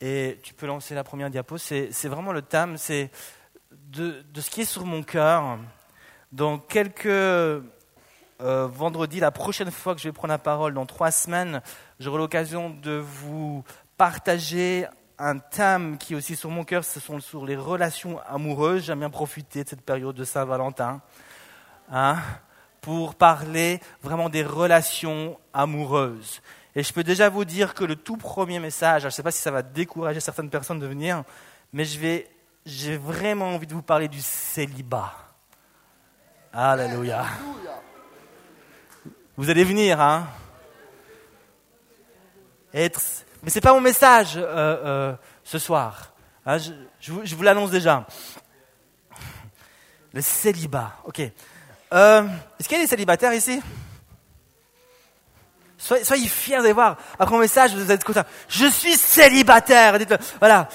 Et tu peux lancer la première diapo. C'est vraiment le thème, c'est de, ce qui est sur mon cœur. Dans quelques euh, vendredis, la prochaine fois que je vais prendre la parole, dans trois semaines, j'aurai l'occasion de vous partager un thème qui est aussi sur mon cœur, ce sont sur les relations amoureuses. J'aime bien profiter de cette période de Saint-Valentin hein, pour parler vraiment des relations amoureuses. Et je peux déjà vous dire que le tout premier message, je ne sais pas si ça va décourager certaines personnes de venir, mais je vais, j'ai vraiment envie de vous parler du célibat. Alléluia. Vous allez venir, hein Être mais ce n'est pas mon message euh, euh, ce soir. Hein, je, vous, l'annonce déjà. Le célibat. Ok. Euh, est-ce qu'il y a des célibataires ici? Soyez, fiers, d'aller voir. Après mon message, vous êtes content. Je suis célibataire. voilà.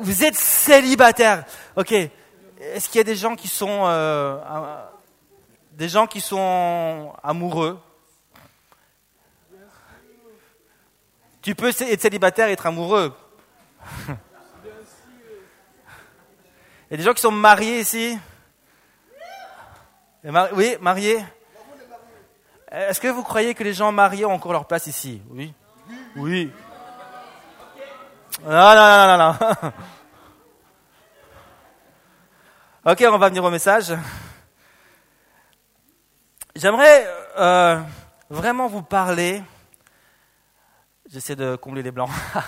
Vous êtes célibataire. Ok. Est-ce qu'il y a des gens qui sont des gens qui sont amoureux? Tu peux être célibataire et être amoureux. Il y a des gens qui sont mariés ici? Oui, mariés Est-ce que vous croyez que les gens mariés ont encore leur place ici? Oui Oui. Non, non, non, non, non. Ok, on va venir au message. J'aimerais euh, vraiment vous parler J'essaie de combler les blancs.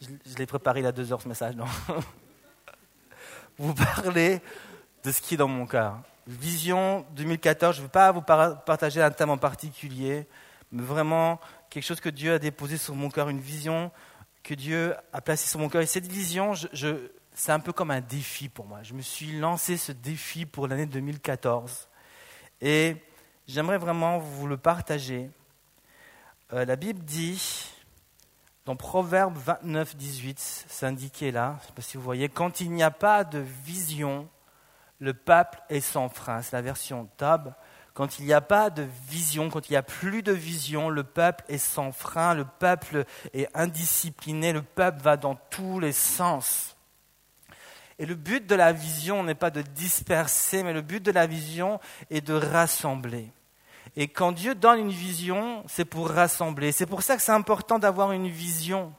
je, l'ai préparé il y a deux heures ce message, non? Vous parlez de ce qui est dans mon cœur. Vision 2014, je ne veux pas vous partager un thème en particulier, mais vraiment quelque chose que Dieu a déposé sur mon cœur, une vision que Dieu a placée sur mon cœur. Et cette vision, c'est un peu comme un défi pour moi. Je me suis lancé ce défi pour l'année 2014. Et j'aimerais vraiment vous le partager. Euh, la Bible dit, dans Proverbe 29, 18, c'est indiqué là, je ne sais pas si vous voyez, quand il n'y a pas de vision, le peuple est sans frein. C'est la version Tab. Quand il n'y a pas de vision, quand il n'y a plus de vision, le peuple est sans frein, le peuple est indiscipliné, le peuple va dans tous les sens. Et le but de la vision n'est pas de disperser, mais le but de la vision est de rassembler. Et quand Dieu donne une vision, c'est pour rassembler. C'est pour ça que c'est important d'avoir une vision,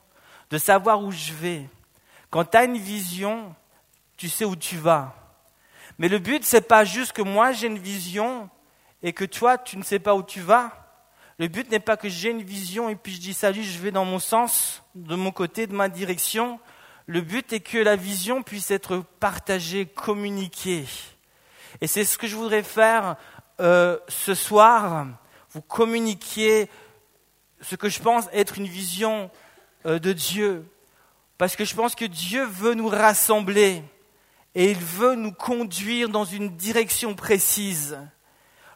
de savoir où je vais. Quand tu as une vision, tu sais où tu vas. Mais le but, c'est pas juste que moi j'ai une vision et que toi, tu ne sais pas où tu vas. Le but n'est pas que j'ai une vision et puis je dis salut, je vais dans mon sens, de mon côté, de ma direction. Le but est que la vision puisse être partagée, communiquée. Et c'est ce que je voudrais faire euh, ce soir, vous communiquiez ce que je pense être une vision euh, de Dieu. Parce que je pense que Dieu veut nous rassembler et il veut nous conduire dans une direction précise.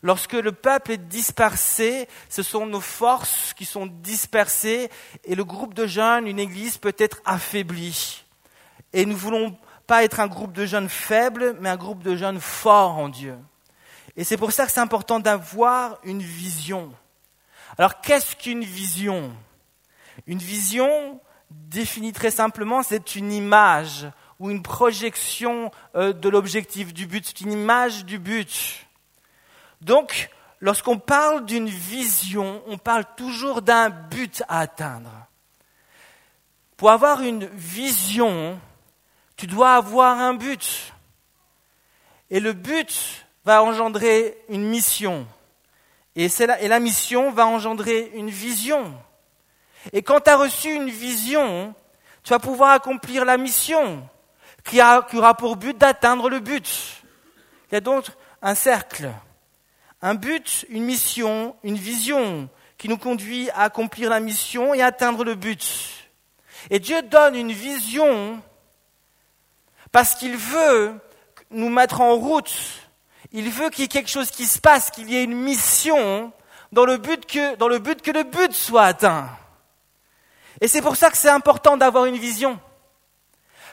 Lorsque le peuple est dispersé, ce sont nos forces qui sont dispersées et le groupe de jeunes, une église peut être affaiblie. Et nous voulons pas être un groupe de jeunes faibles, mais un groupe de jeunes forts en Dieu. Et c'est pour ça que c'est important d'avoir une vision. Alors qu'est-ce qu'une vision? Une vision, définie très simplement, c'est une image ou une projection euh, de l'objectif, du but, c'est une image du but. Donc, lorsqu'on parle d'une vision, on parle toujours d'un but à atteindre. Pour avoir une vision, tu dois avoir un but. Et le but, va engendrer une mission. La, et la mission va engendrer une vision. Et quand tu as reçu une vision, tu vas pouvoir accomplir la mission qui, aura pour but d'atteindre le but. Il y a donc un cercle, un but, une mission, une vision qui nous conduit à accomplir la mission et atteindre le but. Et Dieu donne une vision parce qu'il veut nous mettre en route il veut qu'il y ait quelque chose qui se passe, qu'il y ait une mission dans le but que, dans le, but que le but soit atteint. Et c'est pour ça que c'est important d'avoir une vision.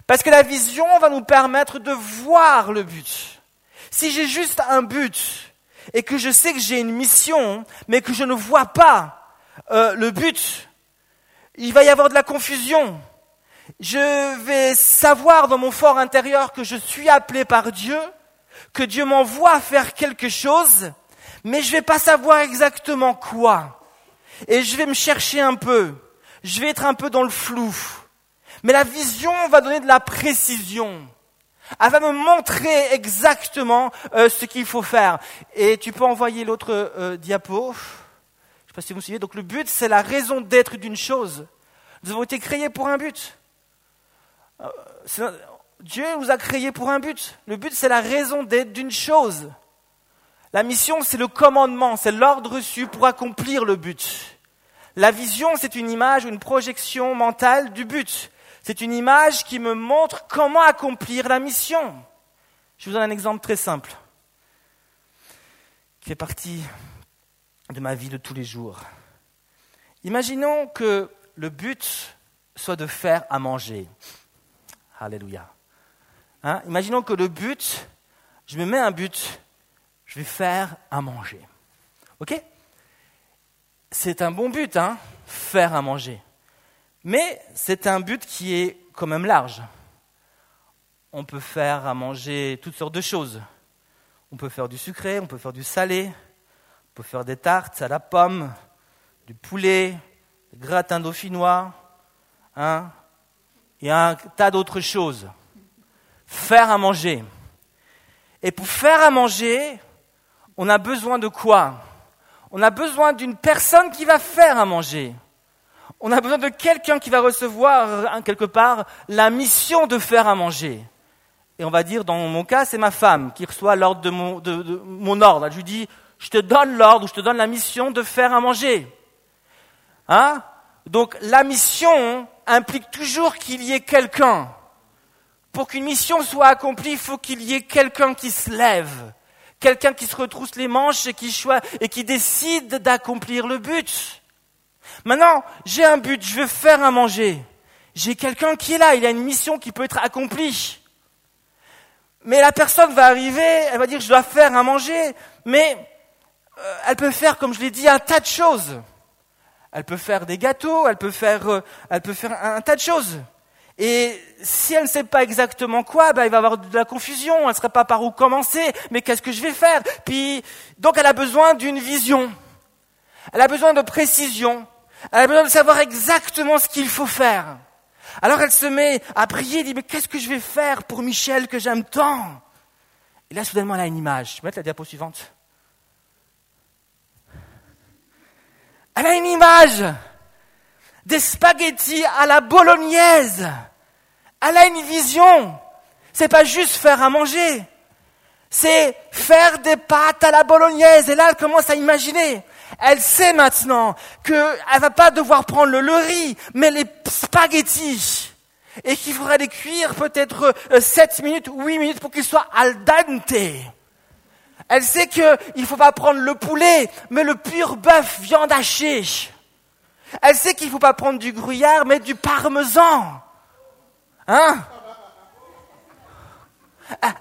Parce que la vision va nous permettre de voir le but. Si j'ai juste un but et que je sais que j'ai une mission, mais que je ne vois pas euh, le but. Il va y avoir de la confusion. Je vais savoir dans mon fort intérieur que je suis appelé par Dieu, que Dieu m'envoie faire quelque chose, mais je ne vais pas savoir exactement quoi. Et je vais me chercher un peu. Je vais être un peu dans le flou. Mais la vision va donner de la précision. Elle va me montrer exactement euh, ce qu'il faut faire. Et tu peux envoyer l'autre euh, diapo. Je ne sais pas si vous me suivez. Donc le but, c'est la raison d'être d'une chose. Nous avons été créés pour un but. Euh, Dieu nous a créés pour un but. Le but, c'est la raison d'être d'une chose. La mission, c'est le commandement, c'est l'ordre reçu pour accomplir le but. La vision, c'est une image ou une projection mentale du but. C'est une image qui me montre comment accomplir la mission. Je vous donne un exemple très simple, qui fait partie de ma vie de tous les jours. Imaginons que le but soit de faire à manger. Alléluia. Hein? Imaginons que le but, je me mets un but, je vais faire à manger. OK? C'est un bon but, hein, faire à manger. Mais c'est un but qui est quand même large. On peut faire à manger toutes sortes de choses. On peut faire du sucré, on peut faire du salé, on peut faire des tartes à la pomme, du poulet, des gratins dauphinois, hein, et un tas d'autres choses. Faire à manger. Et pour faire à manger, on a besoin de quoi? On a besoin d'une personne qui va faire à manger. On a besoin de quelqu'un qui va recevoir hein, quelque part la mission de faire à manger. Et on va dire, dans mon cas, c'est ma femme qui reçoit l'ordre de mon, de mon ordre. Je lui dis, je te donne l'ordre ou je te donne la mission de faire à manger. Hein? Donc la mission implique toujours qu'il y ait quelqu'un. Pour qu'une mission soit accomplie, il faut qu'il y ait quelqu'un qui se lève, quelqu'un qui se retrousse les manches et qui, et qui décide d'accomplir le but. Maintenant, j'ai un but, je veux faire à manger. J'ai quelqu'un qui est là, il a une mission qui peut être accomplie. Mais la personne va arriver, elle va dire je dois faire à manger, mais euh, elle peut faire, comme je l'ai dit, un tas de choses. Elle peut faire des gâteaux, elle peut faire, euh, elle peut faire un, tas de choses. Et si elle ne sait pas exactement quoi, ben, il va y avoir de la confusion, elle ne sait pas par où commencer, mais qu'est-ce que je vais faire? Puis, donc elle a besoin d'une vision. Elle a besoin de précision. Elle a besoin de savoir exactement ce qu'il faut faire. Alors elle se met à prier, dit, mais qu'est-ce que je vais faire pour Michel que j'aime tant? Et là, soudainement, elle a une image. Je vais mettre la diapo suivante. Elle a une image des spaghettis à la bolognaise. Elle a une vision. C'est pas juste faire à manger. C'est faire des pâtes à la bolognaise. Et là, elle commence à imaginer. Elle sait maintenant qu'elle va pas devoir prendre le, riz, mais les spaghettis. Et qu'il faudra les cuire peut-être 7 euh, minutes ou 8 minutes pour qu'ils soient al dente. Elle sait qu'il ne faut pas prendre le poulet, mais le pur bœuf, viande hachée. Elle sait qu'il ne faut pas prendre du gruyère, mais du parmesan. Hein?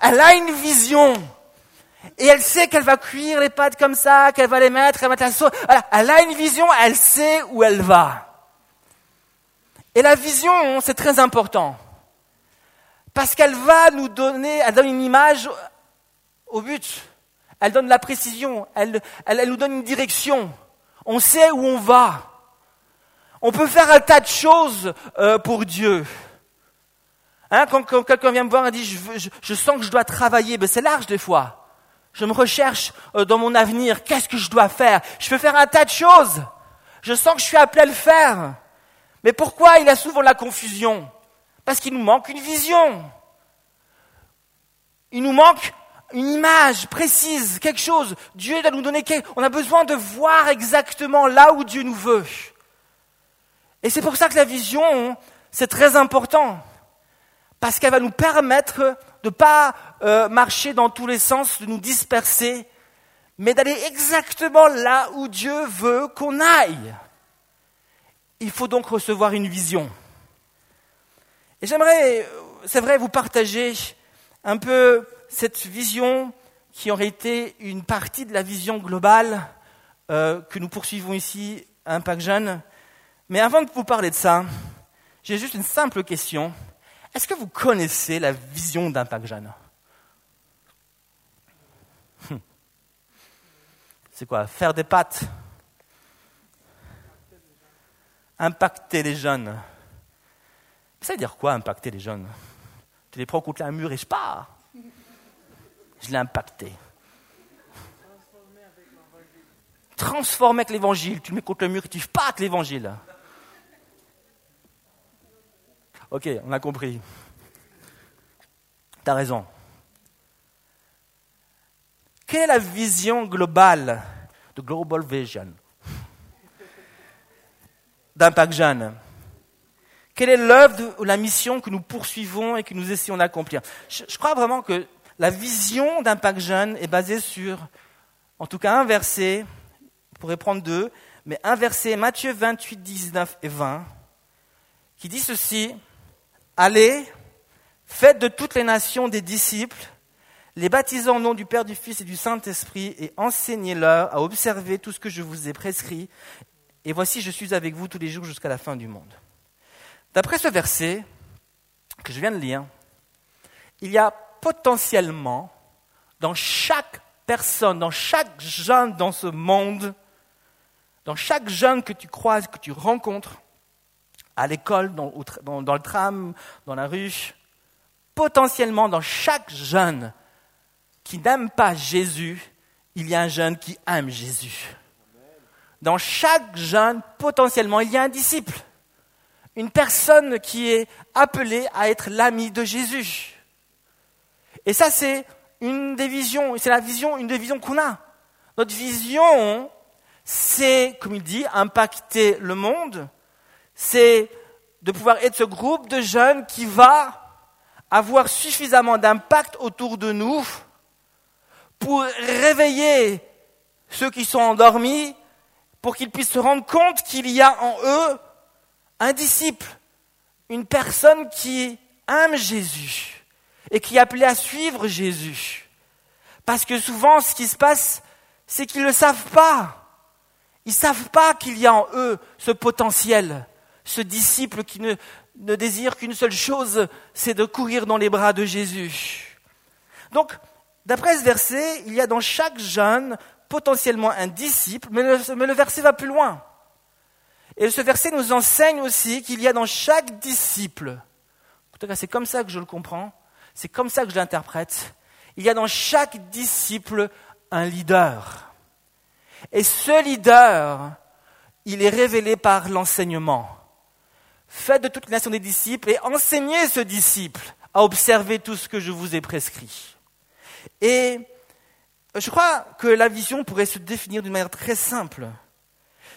Elle a une vision. Et elle sait qu'elle va cuire les pâtes comme ça, qu'elle va les mettre, elle va mettre la. Elle a une vision, elle sait où elle va. Et la vision, c'est très important. Parce qu'elle va nous donner, elle donne une image au but. Elle donne la précision. Elle, elle, nous donne une direction. On sait où on va. On peut faire un tas de choses euh, pour Dieu. Hein, quand, quelqu'un vient me voir et dit je, je sens que je dois travailler, ben c'est large des fois. Je me recherche euh, dans mon avenir. Qu'est-ce que je dois faire? Je peux faire un tas de choses. Je sens que je suis appelé à le faire. Mais pourquoi il a souvent la confusion? Parce qu'il nous manque une vision. Il nous manque une image précise, quelque chose. Dieu doit nous donner quelque... On a besoin de voir exactement là où Dieu nous veut. Et c'est pour ça que la vision, c'est très important. Parce qu'elle va nous permettre de ne pas euh, marcher dans tous les sens, de nous disperser, mais d'aller exactement là où Dieu veut qu'on aille. Il faut donc recevoir une vision. Et j'aimerais, c'est vrai, vous partager un peu cette vision qui aurait été une partie de la vision globale euh, que nous poursuivons ici Impact Jeune. Mais avant de vous parler de ça, j'ai juste une simple question. Est-ce que vous connaissez la vision d'Impact Jeune hum. C'est quoi Faire des pâtes Impacter les jeunes. Ça veut dire quoi, impacter les jeunes? Tu les prends contre un mur et je pars. Je l'ai impacté. Transformer avec l'évangile. Tu mets contre le mur et tu avec l'évangile. Ok, on a compris. Tu as raison. Quelle est la vision globale, de Global Vision, d'Impact Jeune Quelle est l'œuvre ou la mission que nous poursuivons et que nous essayons d'accomplir? Je, crois vraiment que la vision d'Impact Jeune est basée sur, en tout cas, un verset, on pourrait prendre deux, mais un verset, Matthieu 28, 19 et 20, qui dit ceci Allez, faites de toutes les nations des disciples, les baptisant au nom du Père, du Fils et du Saint-Esprit, et enseignez-leur à observer tout ce que je vous ai prescrit. Et voici, je suis avec vous tous les jours jusqu'à la fin du monde. D'après ce verset que je viens de lire, il y a potentiellement dans chaque personne, dans chaque jeune dans ce monde, dans chaque jeune que tu croises, que tu rencontres, à l'école, dans, le tram, dans la rue, potentiellement dans chaque jeune qui n'aime pas Jésus, il y a un jeune qui aime Jésus. Dans chaque jeune, potentiellement, il y a un disciple, une personne qui est appelée à être l'ami de Jésus. Et ça, c'est une des visions, c'est la vision, une des visions qu'on a. Notre vision, c'est, comme il dit, impacter le monde, c'est de pouvoir être ce groupe de jeunes qui va avoir suffisamment d'impact autour de nous pour réveiller ceux qui sont endormis, pour qu'ils puissent se rendre compte qu'il y a en eux un disciple, une personne qui aime Jésus et qui est appelée à suivre Jésus. Parce que souvent, ce qui se passe, c'est qu'ils ne le savent pas. Ils ne savent pas qu'il y a en eux ce potentiel ce disciple qui ne, désire qu'une seule chose, c'est de courir dans les bras de Jésus. Donc, d'après ce verset, il y a dans chaque jeune potentiellement un disciple, mais le, mais le verset va plus loin. Et ce verset nous enseigne aussi qu'il y a dans chaque disciple, en tout cas c'est comme ça que je le comprends, c'est comme ça que je l'interprète, il y a dans chaque disciple un leader. Et ce leader, il est révélé par l'enseignement. Faites de toute nation des disciples et enseignez ce disciple à observer tout ce que je vous ai prescrit. Et je crois que la vision pourrait se définir d'une manière très simple.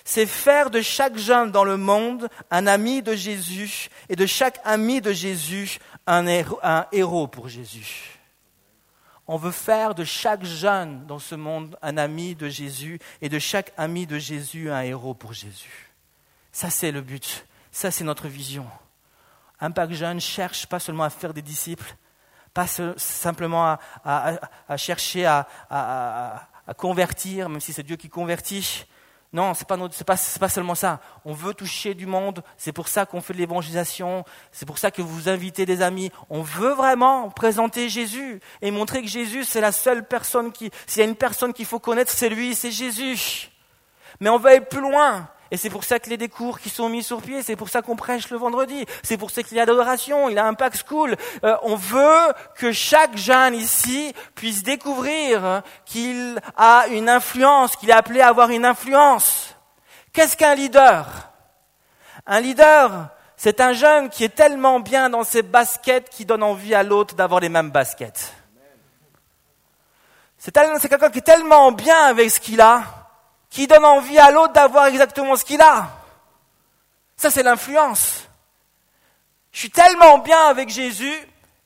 C'est faire de chaque jeune dans le monde un ami de Jésus et de chaque ami de Jésus un héros pour Jésus. On veut faire de chaque jeune dans ce monde un ami de Jésus et de chaque ami de Jésus un héros pour Jésus. Ça, c'est le but. Ça, c'est notre vision. Impact Jeune cherche pas seulement à faire des disciples, pas simplement à, chercher à, convertir, même si c'est Dieu qui convertit. Non, ce n'est pas, pas, seulement ça. On veut toucher du monde. C'est pour ça qu'on fait de l'évangélisation. C'est pour ça que vous invitez des amis. On veut vraiment présenter Jésus et montrer que Jésus, c'est la seule personne qui... S'il y a une personne qu'il faut connaître, c'est lui, c'est Jésus. Mais on veut aller plus loin. Et c'est pour ça que les décours qui sont mis sur pied, c'est pour ça qu'on prêche le vendredi, c'est pour ça qu'il y a l'adoration, il y a un pack school. Euh, on veut que chaque jeune ici puisse découvrir qu'il a une influence, qu'il est appelé à avoir une influence. Qu'est-ce qu'un leader? Un leader, c'est un jeune qui est tellement bien dans ses baskets qu'il donne envie à l'autre d'avoir les mêmes baskets. C'est quelqu'un qui est tellement bien avec ce qu'il a qui donne envie à l'autre d'avoir exactement ce qu'il a. Ça, c'est l'influence. Je suis tellement bien avec Jésus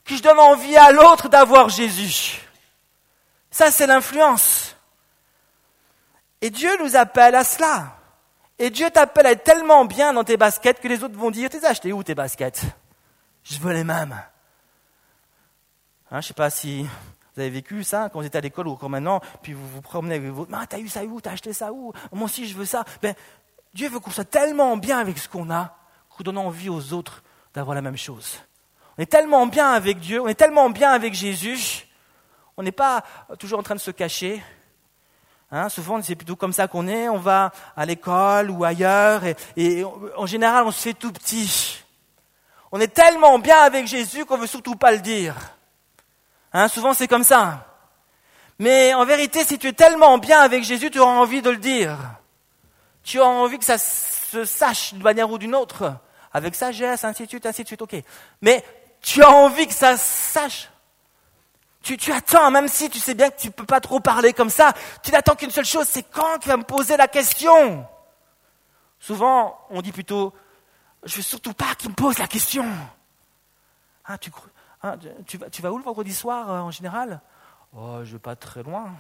que je donne envie à l'autre d'avoir Jésus. Ça, c'est l'influence. Et Dieu nous appelle à cela. Et Dieu t'appelle à être tellement bien dans tes baskets que les autres vont dire, t'es acheté où tes baskets? Je veux les mêmes. Hein, je ne sais pas si vous avez vécu ça quand vous étiez à l'école ou encore maintenant, puis vous vous promenez avec votre ah, t'as eu ça où? T'as acheté ça où? Moi aussi, je veux ça. Ben, Dieu veut qu'on soit tellement bien avec ce qu'on a qu'on donne envie aux autres d'avoir la même chose. On est tellement bien avec Dieu, on est tellement bien avec Jésus, on n'est pas toujours en train de se cacher. Hein, souvent, c'est plutôt comme ça qu'on est. On va à l'école ou ailleurs, et, en général, on se fait tout petit. On est tellement bien avec Jésus qu'on veut surtout pas le dire. Hein, souvent, c'est comme ça. Mais en vérité, si tu es tellement bien avec Jésus, tu auras envie de le dire. Tu as envie que ça se sache d'une manière ou d'une autre, avec sagesse, ainsi de suite, ainsi de suite, ok. Mais tu as envie que ça sache. Tu, attends, même si tu sais bien que tu ne peux pas trop parler comme ça, tu n'attends qu'une seule chose, c'est quand tu vas me poser la question. Souvent, on dit plutôt, je veux surtout pas qu'il me pose la question. Ah, tu, ah, tu, vas, où le vendredi soir euh, en général? Oh, je vais pas très loin.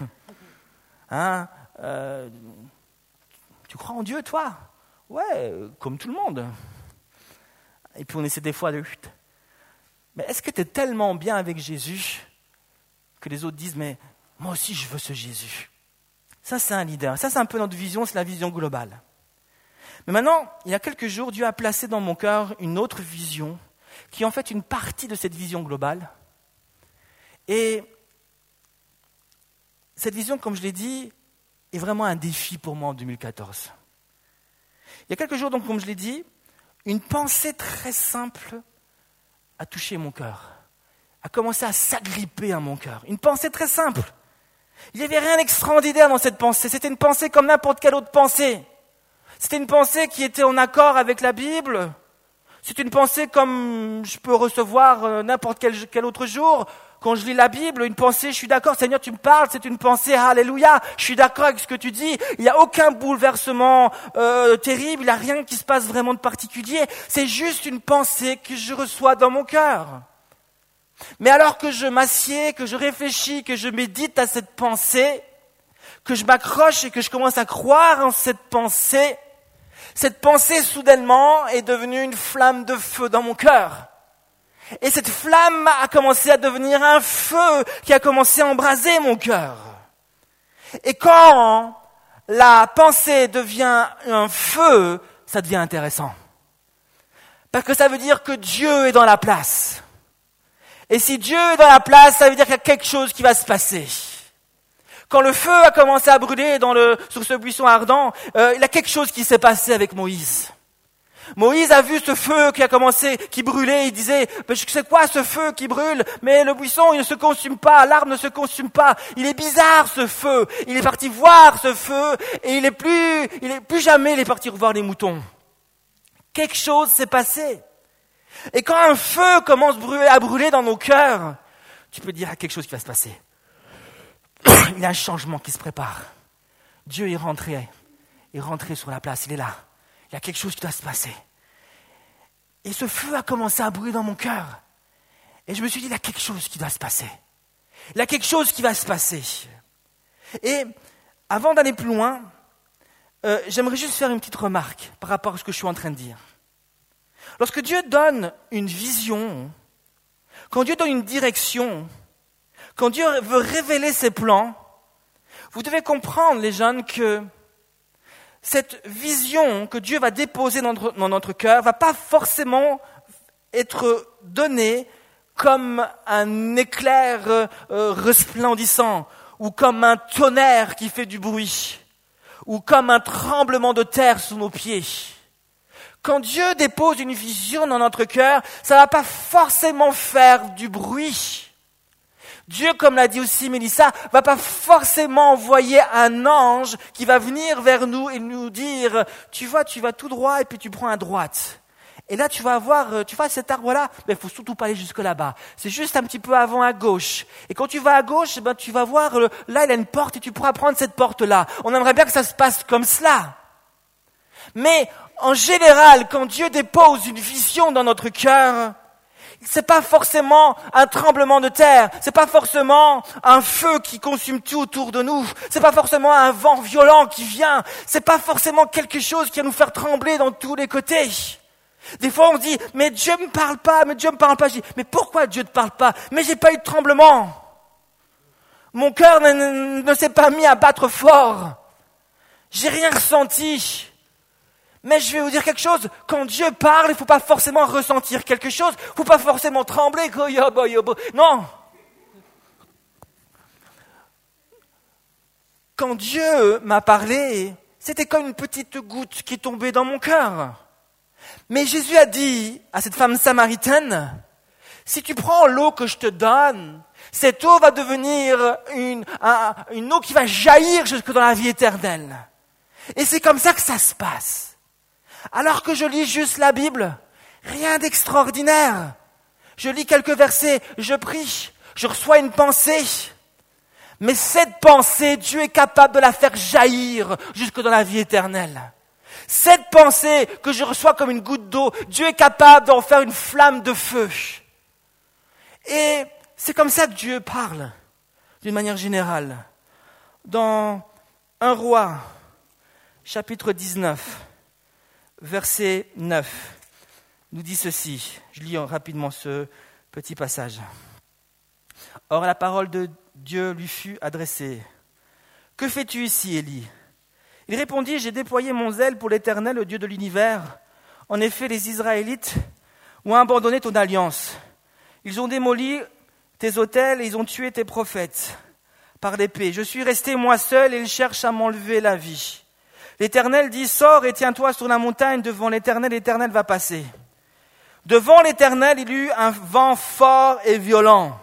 hein euh, Tu crois en Dieu, toi? Ouais, comme tout le monde. Et puis on essaie des fois de... Mais est-ce que tu es tellement bien avec Jésus que les autres disent, mais moi aussi je veux ce Jésus? Ça c'est un leader. Ça c'est un peu notre vision, c'est la vision globale. Mais maintenant, il y a quelques jours, Dieu a placé dans mon cœur une autre vision qui est en fait une partie de cette vision globale. Et cette vision, comme je l'ai dit, est vraiment un défi pour moi en 2014. Il y a quelques jours, donc, comme je l'ai dit, une pensée très simple a touché mon cœur, a commencé à s'agripper à mon cœur. Une pensée très simple. Il n'y avait rien d'extraordinaire dans cette pensée. C'était une pensée comme n'importe quelle autre pensée. C'était une pensée qui était en accord avec la Bible. C'est une pensée comme je peux recevoir euh, n'importe quel, quel autre jour. Quand je lis la Bible, une pensée, je suis d'accord, Seigneur, tu me parles, c'est une pensée, alléluia, je suis d'accord avec ce que tu dis, il n'y a aucun bouleversement euh, terrible, il n'y a rien qui se passe vraiment de particulier, c'est juste une pensée que je reçois dans mon cœur. Mais alors que je m'assieds, que je réfléchis, que je médite à cette pensée, que je m'accroche et que je commence à croire en cette pensée, cette pensée soudainement est devenue une flamme de feu dans mon cœur. Et cette flamme a commencé à devenir un feu qui a commencé à embraser mon cœur. Et quand la pensée devient un feu, ça devient intéressant. Parce que ça veut dire que Dieu est dans la place. Et si Dieu est dans la place, ça veut dire qu'il y a quelque chose qui va se passer. Quand le feu a commencé à brûler dans le, sur ce buisson ardent, euh, il y a quelque chose qui s'est passé avec Moïse. Moïse a vu ce feu qui a commencé, qui brûlait, il disait, c'est quoi ce feu qui brûle Mais le buisson, il ne se consume pas, l'arbre ne se consume pas. Il est bizarre ce feu. Il est parti voir ce feu et il est plus, il est plus jamais, il est parti revoir les moutons. Quelque chose s'est passé. Et quand un feu commence à brûler dans nos cœurs, tu peux dire, il y a quelque chose qui va se passer. il y a un changement qui se prépare. Dieu est rentré, est rentré sur la place, il est là. Il y a quelque chose qui doit se passer. Et ce feu a commencé à brûler dans mon cœur. Et je me suis dit, il y a quelque chose qui doit se passer. Il y a quelque chose qui va se passer. Et avant d'aller plus loin, euh, j'aimerais juste faire une petite remarque par rapport à ce que je suis en train de dire. Lorsque Dieu donne une vision, quand Dieu donne une direction, quand Dieu veut révéler ses plans, vous devez comprendre, les jeunes, que cette vision que Dieu va déposer dans notre, dans notre cœur va pas forcément être donnée comme un éclair euh, resplendissant, ou comme un tonnerre qui fait du bruit, ou comme un tremblement de terre sous nos pieds. Quand Dieu dépose une vision dans notre cœur, ça va pas forcément faire du bruit. Dieu, comme l'a dit aussi Mélissa, va pas forcément envoyer un ange qui va venir vers nous et nous dire, tu vois, tu vas tout droit et puis tu prends à droite. Et là, tu vas voir, euh, tu vois, cet arbre-là, mais il faut surtout pas aller jusque là-bas. C'est juste un petit peu avant à gauche. Et quand tu vas à gauche, ben, tu vas voir, euh, là, il y a une porte et tu pourras prendre cette porte-là. On aimerait bien que ça se passe comme cela. Mais, en général, quand Dieu dépose une vision dans notre cœur, c'est pas forcément un tremblement de terre, c'est pas forcément un feu qui consume tout autour de nous, c'est pas forcément un vent violent qui vient, c'est pas forcément quelque chose qui va nous faire trembler dans tous les côtés. Des fois on dit, mais Dieu me parle pas, mais Dieu me parle pas. Je dis, mais pourquoi Dieu ne te parle pas? Mais j'ai pas eu de tremblement. Mon cœur ne s'est pas mis à battre fort. J'ai rien ressenti. Mais je vais vous dire quelque chose, quand Dieu parle, il ne faut pas forcément ressentir quelque chose, il ne faut pas forcément trembler. Non. Quand Dieu m'a parlé, c'était comme une petite goutte qui tombait dans mon cœur. Mais Jésus a dit à cette femme samaritaine, si tu prends l'eau que je te donne, cette eau va devenir une, une eau qui va jaillir jusque dans la vie éternelle. Et c'est comme ça que ça se passe. Alors que je lis juste la Bible, rien d'extraordinaire. Je lis quelques versets, je prie, je reçois une pensée. Mais cette pensée, Dieu est capable de la faire jaillir jusque dans la vie éternelle. Cette pensée que je reçois comme une goutte d'eau, Dieu est capable d'en faire une flamme de feu. Et c'est comme ça que Dieu parle, d'une manière générale. Dans un roi, chapitre 19, verset 9, nous dit ceci. Je lis rapidement ce petit passage. Or la parole de Dieu lui fut adressée. Que fais-tu ici, Élie? Il répondit, J'ai déployé mon zèle pour l'Éternel, le Dieu de l'univers. En effet, les Israélites ont abandonné ton alliance. Ils ont démoli tes autels et ils ont tué tes prophètes par l'épée. Je suis resté moi seul et ils cherchent à m'enlever la vie. L'Éternel dit, sors et tiens-toi sur la montagne devant l'Éternel, l'Éternel va passer. Devant l'Éternel, il y eut un vent fort et violent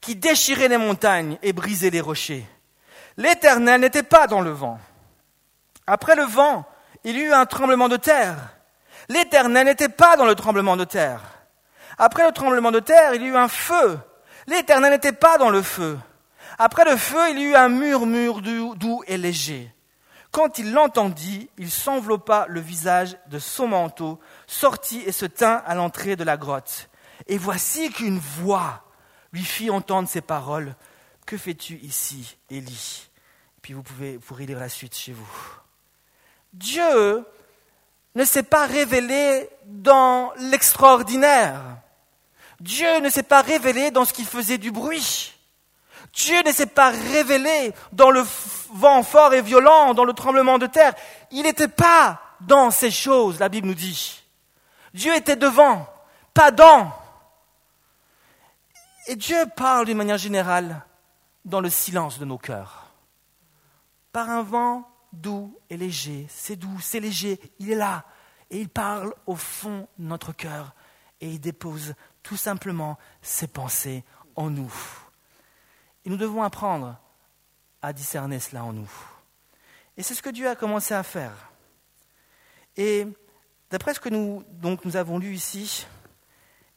qui déchirait les montagnes et brisait les rochers. L'Éternel n'était pas dans le vent. Après le vent, il y eut un tremblement de terre. L'Éternel n'était pas dans le tremblement de terre. Après le tremblement de terre, il y eut un feu. L'Éternel n'était pas dans le feu. Après le feu, il y eut un murmure doux et léger. Quand il l'entendit, il s'enveloppa le visage de son manteau, sortit et se tint à l'entrée de la grotte. Et voici qu'une voix lui fit entendre ces paroles. Que fais-tu ici, Élie? Puis vous pouvez, pourrez lire la suite chez vous. Dieu ne s'est pas révélé dans l'extraordinaire. Dieu ne s'est pas révélé dans ce qui faisait du bruit. Dieu ne s'est pas révélé dans le vent fort et violent, dans le tremblement de terre. Il n'était pas dans ces choses, la Bible nous dit. Dieu était devant, pas dans. Et Dieu parle d'une manière générale dans le silence de nos cœurs. Par un vent doux et léger, c'est doux, c'est léger, il est là. Et il parle au fond de notre cœur et il dépose tout simplement ses pensées en nous. Et nous devons apprendre à discerner cela en nous. Et c'est ce que Dieu a commencé à faire. Et d'après ce que nous, donc, nous avons lu ici,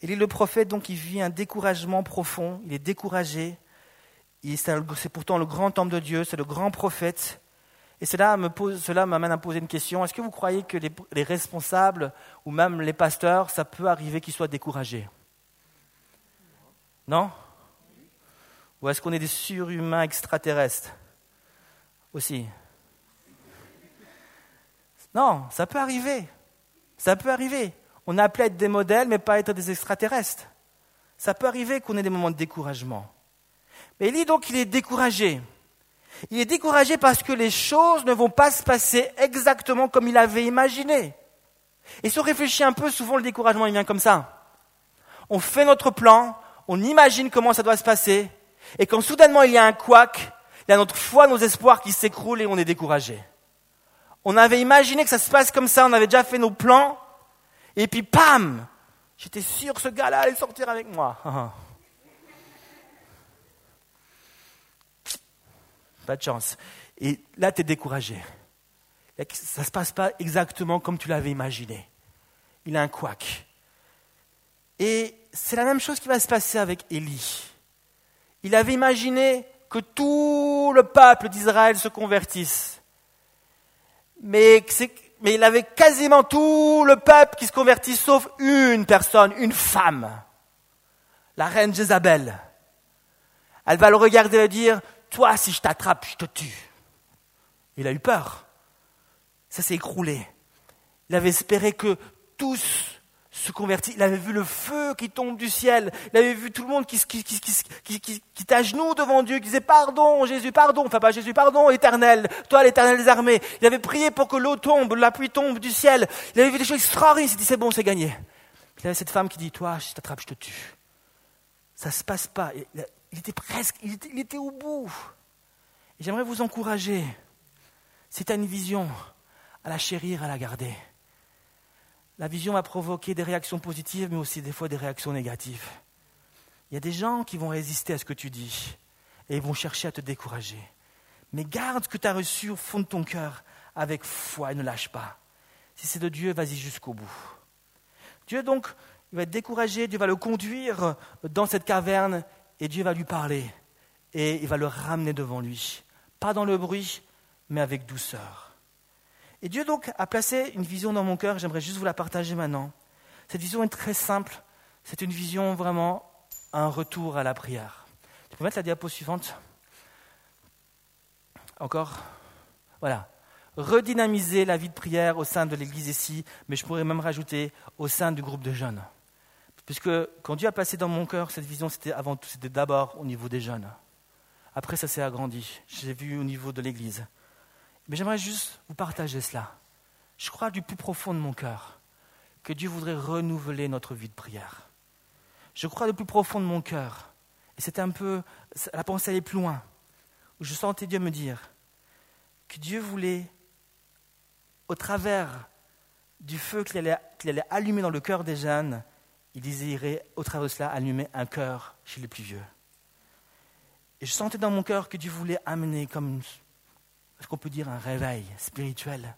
est le prophète donc il vit un découragement profond, il est découragé. C'est pourtant le grand homme de Dieu, c'est le grand prophète. Et cela me pose, m'amène à poser une question. Est-ce que vous croyez que les, responsables ou même les pasteurs, ça peut arriver qu'ils soient découragés? Non? Ou est-ce qu'on est des surhumains extraterrestres Aussi? Non, ça peut arriver. Ça peut arriver. On a appelé à être des modèles, mais pas être des extraterrestres. Ça peut arriver qu'on ait des moments de découragement. Mais il dit donc qu'il est découragé. Il est découragé parce que les choses ne vont pas se passer exactement comme il avait imaginé. Et si on réfléchit un peu, souvent le découragement il vient comme ça. On fait notre plan, on imagine comment ça doit se passer, et quand soudainement il y a un couac, il y a notre foi, nos espoirs qui s'écroulent et on est découragé. On avait imaginé que ça se passe comme ça, on avait déjà fait nos plans, et puis pam J'étais sûr que ce gars-là allait sortir avec moi. Pas de chance. Et là, tu es découragé. Ça ne se passe pas exactement comme tu l'avais imaginé. Il a un couac. Et c'est la même chose qui va se passer avec Élie. Il avait imaginé que tout le peuple d'Israël se convertisse. Mais, il avait quasiment tout le peuple qui se convertit sauf une personne, une femme, la reine Jézabel. Elle va le regarder et dire, toi si je t'attrape, je te tue. Il a eu peur. Ça s'est écroulé. Il avait espéré que tous Il avait vu le feu qui tombe du ciel. Il avait vu tout le monde qui, qui, qui, qui, qui, genoux devant Dieu, qui disait pardon, Jésus, pardon. Enfin, pas Jésus, pardon, éternel. Toi, l'éternel des armées. Il avait prié pour que l'eau tombe, la pluie tombe du ciel. Il avait vu des choses extraordinaires. Il s'est dit, c'est bon, c'est gagné. il avait cette femme qui dit, toi, je t'attrape, je te tue. Ça se passe pas. Il était presque, il était, il était au bout. J'aimerais vous encourager. Si une vision, à la chérir, à la garder. La vision va provoquer des réactions positives, mais aussi des fois des réactions négatives. Il y a des gens qui vont résister à ce que tu dis et ils vont chercher à te décourager. Mais garde ce que tu as reçu au fond de ton cœur avec foi et ne lâche pas. Si c'est de Dieu, vas-y jusqu'au bout. Dieu donc, va être découragé, Dieu va le conduire dans cette caverne et Dieu va lui parler et il va le ramener devant lui. Pas dans le bruit, mais avec douceur. Et Dieu donc a placé une vision dans mon cœur, j'aimerais juste vous la partager maintenant. Cette vision est très simple, c'est une vision vraiment un retour à la prière. Tu peux mettre la diapo suivante Encore Voilà. Redynamiser la vie de prière au sein de l'Église ici, mais je pourrais même rajouter au sein du groupe de jeunes. Puisque quand Dieu a placé dans mon cœur cette vision, c'était avant tout, c'était d'abord au niveau des jeunes. Après, ça s'est agrandi. J'ai vu au niveau de l'Église. Mais j'aimerais juste vous partager cela. Je crois du plus profond de mon cœur que Dieu voudrait renouveler notre vie de prière. Je crois du plus profond de mon cœur, et c'était un peu, la pensée allait plus loin, où je sentais Dieu me dire que Dieu voulait, au travers du feu qu'il allait, allumer dans le cœur des jeunes, il désirait, au travers de cela, allumer un cœur chez les plus vieux. Et je sentais dans mon cœur que Dieu voulait amener comme est-ce qu'on peut dire un réveil spirituel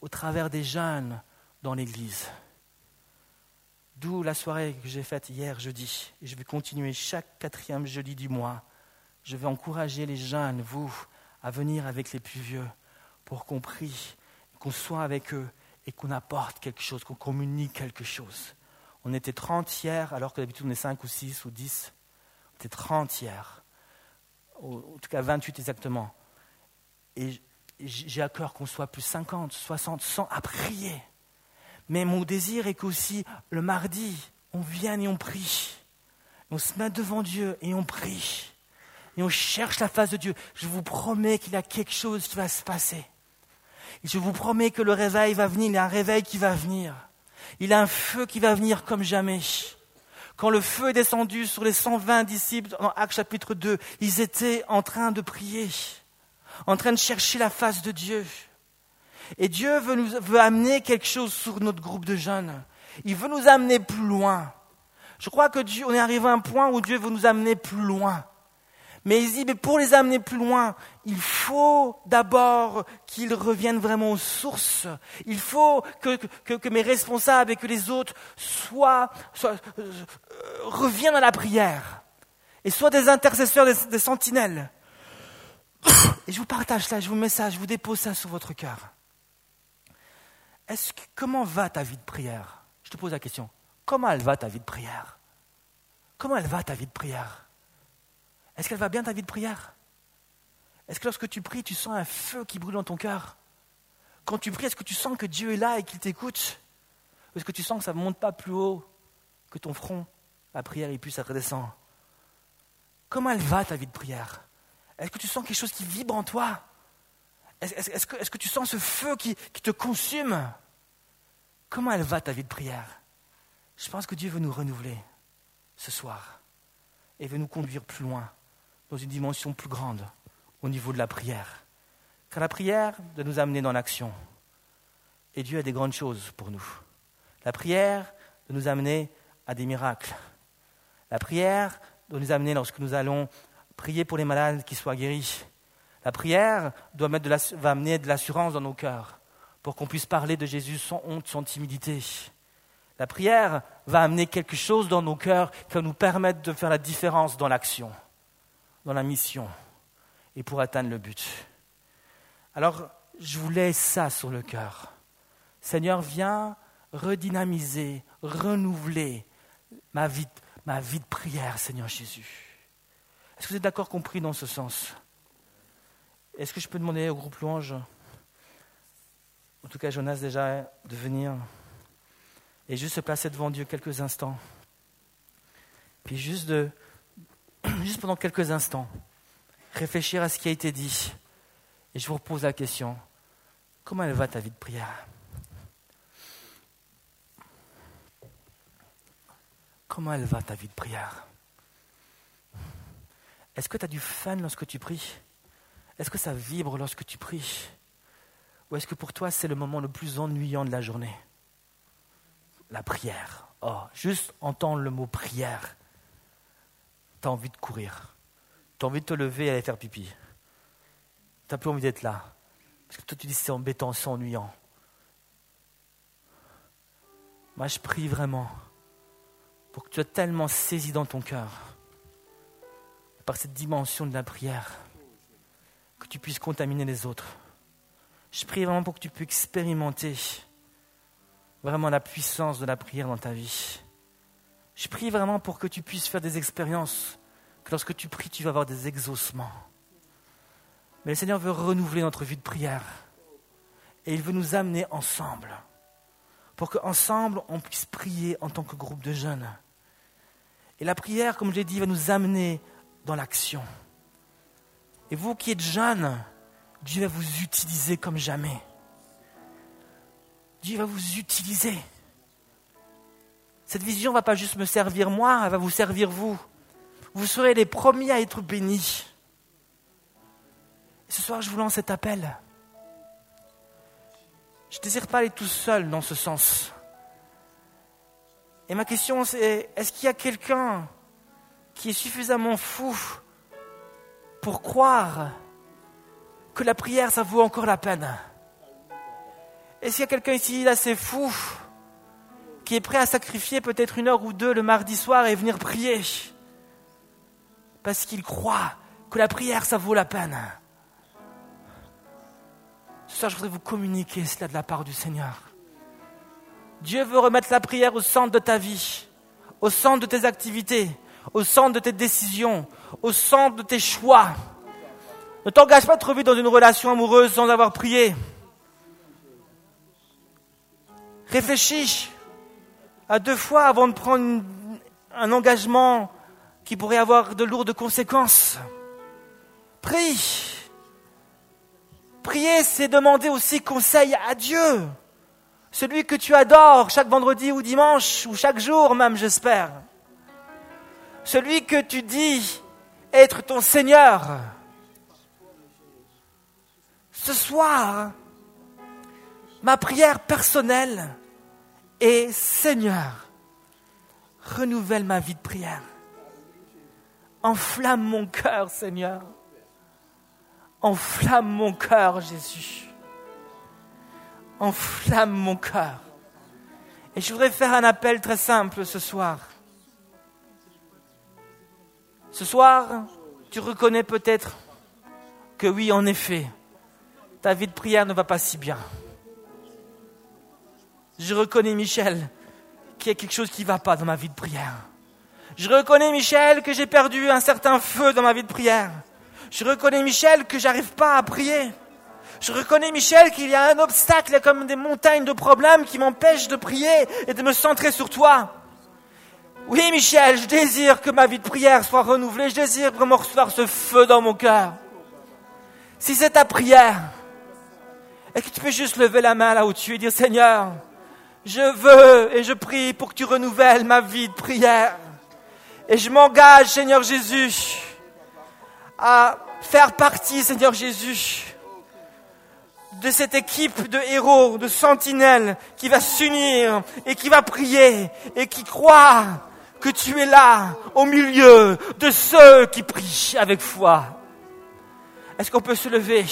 au travers des jeunes dans l'Église. D'où la soirée que j'ai faite hier jeudi. Et je vais continuer chaque quatrième jeudi du mois. Je vais encourager les jeunes, vous, à venir avec les plus vieux pour qu'on prie, qu'on soit avec eux et qu'on apporte quelque chose, qu'on communique quelque chose. On était 30 hier, alors que d'habitude on est 5 ou 6 ou 10. On était 30 hier. En tout cas 28 exactement. Et j'ai à cœur qu'on soit plus 50, 60, 100 à prier. Mais mon désir est qu'aussi le mardi, on vienne et on prie. On se met devant Dieu et on prie. Et on cherche la face de Dieu. Je vous promets qu'il y a quelque chose qui va se passer. Je vous promets que le réveil va venir. Il y a un réveil qui va venir. Il y a un feu qui va venir comme jamais. Quand le feu est descendu sur les 120 disciples dans Actes chapitre 2, ils étaient en train de prier en train de chercher la face de Dieu. Et Dieu veut, amener quelque chose sur notre groupe de jeunes. Il veut nous amener plus loin. Je crois que Dieu, on est arrivé à un point où Dieu veut nous amener plus loin. Mais il dit, mais pour les amener plus loin, il faut d'abord qu'ils reviennent vraiment aux sources. Il faut que, mes responsables et que les autres soient, euh, reviennent à la prière et soient des intercesseurs, des sentinelles. Et je vous partage ça, je vous mets ça, je vous dépose ça sur votre cœur. Est-ce que, comment va ta vie de prière? Je te pose la question. Comment elle va ta vie de prière? Comment elle va ta vie de prière? Est-ce qu'elle va bien ta vie de prière? Est-ce que lorsque tu pries, tu sens un feu qui brûle dans ton cœur? Quand tu pries, est-ce que tu sens que Dieu est là et qu'il t'écoute? Ou est-ce que tu sens que ça ne monte pas plus haut que ton front La prière et puis ça redescend? Comment elle va ta vie de prière? Est-ce que tu sens quelque chose qui vibre en toi? Est-ce que, tu sens ce feu qui, te consume? Comment elle va ta vie de prière? Je pense que Dieu veut nous renouveler ce soir et veut nous conduire plus loin, dans une dimension plus grande au niveau de la prière. Car la prière doit nous amener dans l'action. Et Dieu a des grandes choses pour nous. La prière doit nous amener à des miracles. La prière doit nous amener lorsque nous allons prier pour les malades qui soient guéris. La prière doit mettre de la, va amener de l'assurance dans nos cœurs pour qu'on puisse parler de Jésus sans honte, sans timidité. La prière va amener quelque chose dans nos cœurs qui va nous permettre de faire la différence dans l'action, dans la mission et pour atteindre le but. Alors, je vous laisse ça sur le cœur. Seigneur, viens redynamiser, renouveler ma vie de prière, Seigneur Jésus. Est-ce que vous êtes d'accord compris dans ce sens? Est-ce que je peux demander au groupe louange, en tout cas Jonas déjà, de venir et juste se placer devant Dieu quelques instants? Puis juste, de, juste pendant quelques instants, réfléchir à ce qui a été dit. Et je vous repose la question, comment elle va ta vie de prière? Comment elle va ta vie de prière? Est-ce que tu as du fun lorsque tu pries? Est-ce que ça vibre lorsque tu pries? Ou est-ce que pour toi c'est le moment le plus ennuyant de la journée? La prière. Oh, juste entendre le mot prière. Tu as envie de courir. Tu as envie de te lever et aller faire pipi. Tu n'as plus envie d'être là. Parce que toi tu dis c'est embêtant, c'est ennuyant. Moi je prie vraiment pour que tu sois tellement saisi dans ton cœur par cette dimension de la prière que tu puisses contaminer les autres. Je prie vraiment pour que tu puisses expérimenter vraiment la puissance de la prière dans ta vie. Je prie vraiment pour que tu puisses faire des expériences, que lorsque tu pries, tu vas avoir des exaucements. Mais le Seigneur veut renouveler notre vie de prière. Et il veut nous amener ensemble pour qu'ensemble, on puisse prier en tant que groupe de jeunes. Et la prière, comme je l'ai dit, va nous amener l'action. Et vous qui êtes jeunes, Dieu va vous utiliser comme jamais. Dieu va vous utiliser. Cette vision ne va pas juste me servir moi, elle va vous servir vous. Vous serez les premiers à être bénis. Ce soir, je vous lance cet appel. Je ne désire pas aller tout seul dans ce sens. Et ma question c'est, est-ce qu'il y a quelqu'un qui est suffisamment fou pour croire que la prière, ça vaut encore la peine Est-ce qu'il y a quelqu'un ici assez fou qui est prêt à sacrifier peut-être une heure ou deux le mardi soir et venir prier parce qu'il croit que la prière, ça vaut la peine? Ce je voudrais vous communiquer cela de la part du Seigneur. Dieu veut remettre la prière au centre de ta vie, au centre de tes activités, au centre de tes décisions, au centre de tes choix. Ne t'engage pas trop vite dans une relation amoureuse sans avoir prié. Réfléchis à deux fois avant de prendre un engagement qui pourrait avoir de lourdes conséquences. Prie. Prier, c'est demander aussi conseil à Dieu. Celui que tu adores chaque vendredi ou dimanche, ou chaque jour même, j'espère. Celui que tu dis être ton Seigneur. Ce soir, ma prière personnelle est Seigneur, renouvelle ma vie de prière. Enflamme mon cœur, Seigneur. Enflamme mon cœur, Jésus. Enflamme mon cœur. Et je voudrais faire un appel très simple ce soir. Ce soir, tu reconnais peut-être que oui, en effet, ta vie de prière ne va pas si bien. Je reconnais, Michel, qu'il y a quelque chose qui ne va pas dans ma vie de prière. Je reconnais, Michel, que j'ai perdu un certain feu dans ma vie de prière. Je reconnais, Michel, que j'arrive pas à prier. Je reconnais, Michel, qu'il y a un obstacle, comme des montagnes de problèmes qui m'empêchent de prier et de me centrer sur toi. Oui, Michel, je désire que ma vie de prière soit renouvelée. Je désire vraiment ce feu dans mon cœur. Si c'est ta prière, est-ce que tu peux juste lever la main là où tu es et dire, Seigneur, je veux et je prie pour que tu renouvelles ma vie de prière. Et je m'engage, Seigneur Jésus, à faire partie, Seigneur Jésus, de cette équipe de héros, de sentinelles qui va s'unir et qui va prier et qui croit que tu es là au milieu de ceux qui prient avec foi. Est-ce qu'on peut se lever?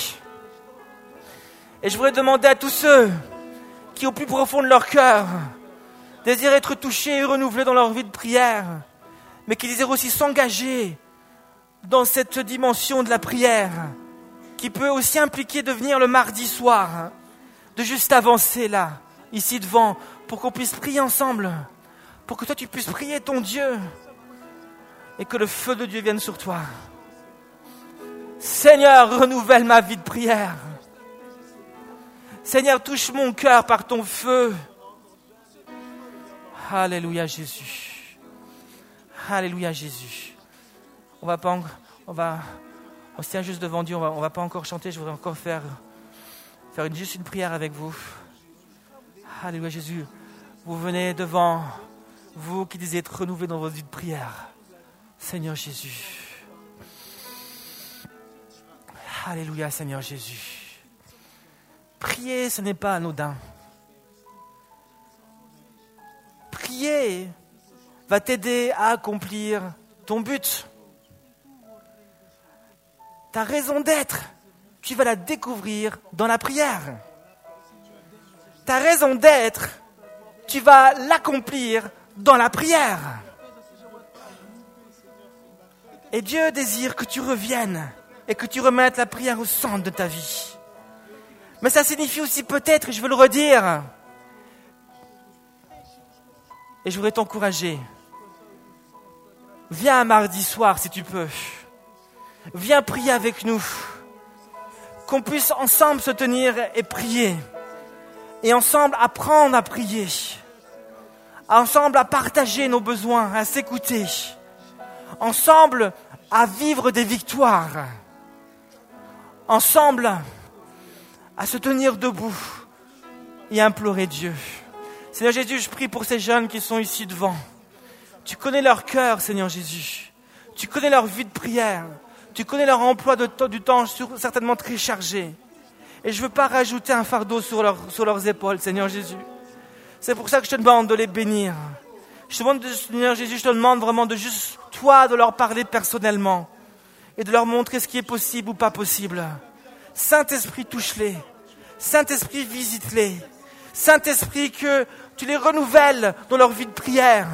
Et je voudrais demander à tous ceux qui au plus profond de leur cœur désirent être touchés et renouvelés dans leur vie de prière, mais qui désirent aussi s'engager dans cette dimension de la prière, qui peut aussi impliquer de venir le mardi soir, de juste avancer là, ici devant, pour qu'on puisse prier ensemble, pour que toi tu puisses prier ton Dieu, et que le feu de Dieu vienne sur toi. Seigneur, renouvelle ma vie de prière. Seigneur, touche mon cœur par ton feu. Alléluia Jésus. Alléluia Jésus. On va pas, on va, on se tient juste devant Dieu. On va, va pas encore chanter. Je voudrais encore faire, faire juste une prière avec vous. Alléluia Jésus. Vous venez devant vous qui désirez être renouvelé dans votre vie de prière. Seigneur Jésus. Alléluia Seigneur Jésus. Prier, ce n'est pas anodin. Prier va t'aider à accomplir ton but. Ta raison d'être, tu vas la découvrir dans la prière. Ta raison d'être, tu vas l'accomplir dans la prière. Et Dieu désire que tu reviennes et que tu remettes la prière au centre de ta vie. Mais ça signifie aussi peut-être, et je veux le redire, et je voudrais t'encourager, viens mardi soir si tu peux, viens prier avec nous, qu'on puisse ensemble se tenir et prier, et ensemble apprendre à prier, ensemble à partager nos besoins, à s'écouter ensemble à vivre des victoires, ensemble à se tenir debout et implorer Dieu. Seigneur Jésus, je prie pour ces jeunes qui sont ici devant. Tu connais leur cœur, Seigneur Jésus. Tu connais leur vie de prière. Tu connais leur emploi de du temps certainement très chargé. Et je ne veux pas rajouter un fardeau sur leurs épaules, Seigneur Jésus. C'est pour ça que je te demande de les bénir. Je te demande, Seigneur Jésus, je te demande vraiment de juste, toi, de leur parler personnellement et de leur montrer ce qui est possible ou pas possible. Saint-Esprit, touche-les. Saint-Esprit, visite-les. Saint-Esprit, que tu les renouvelles dans leur vie de prière.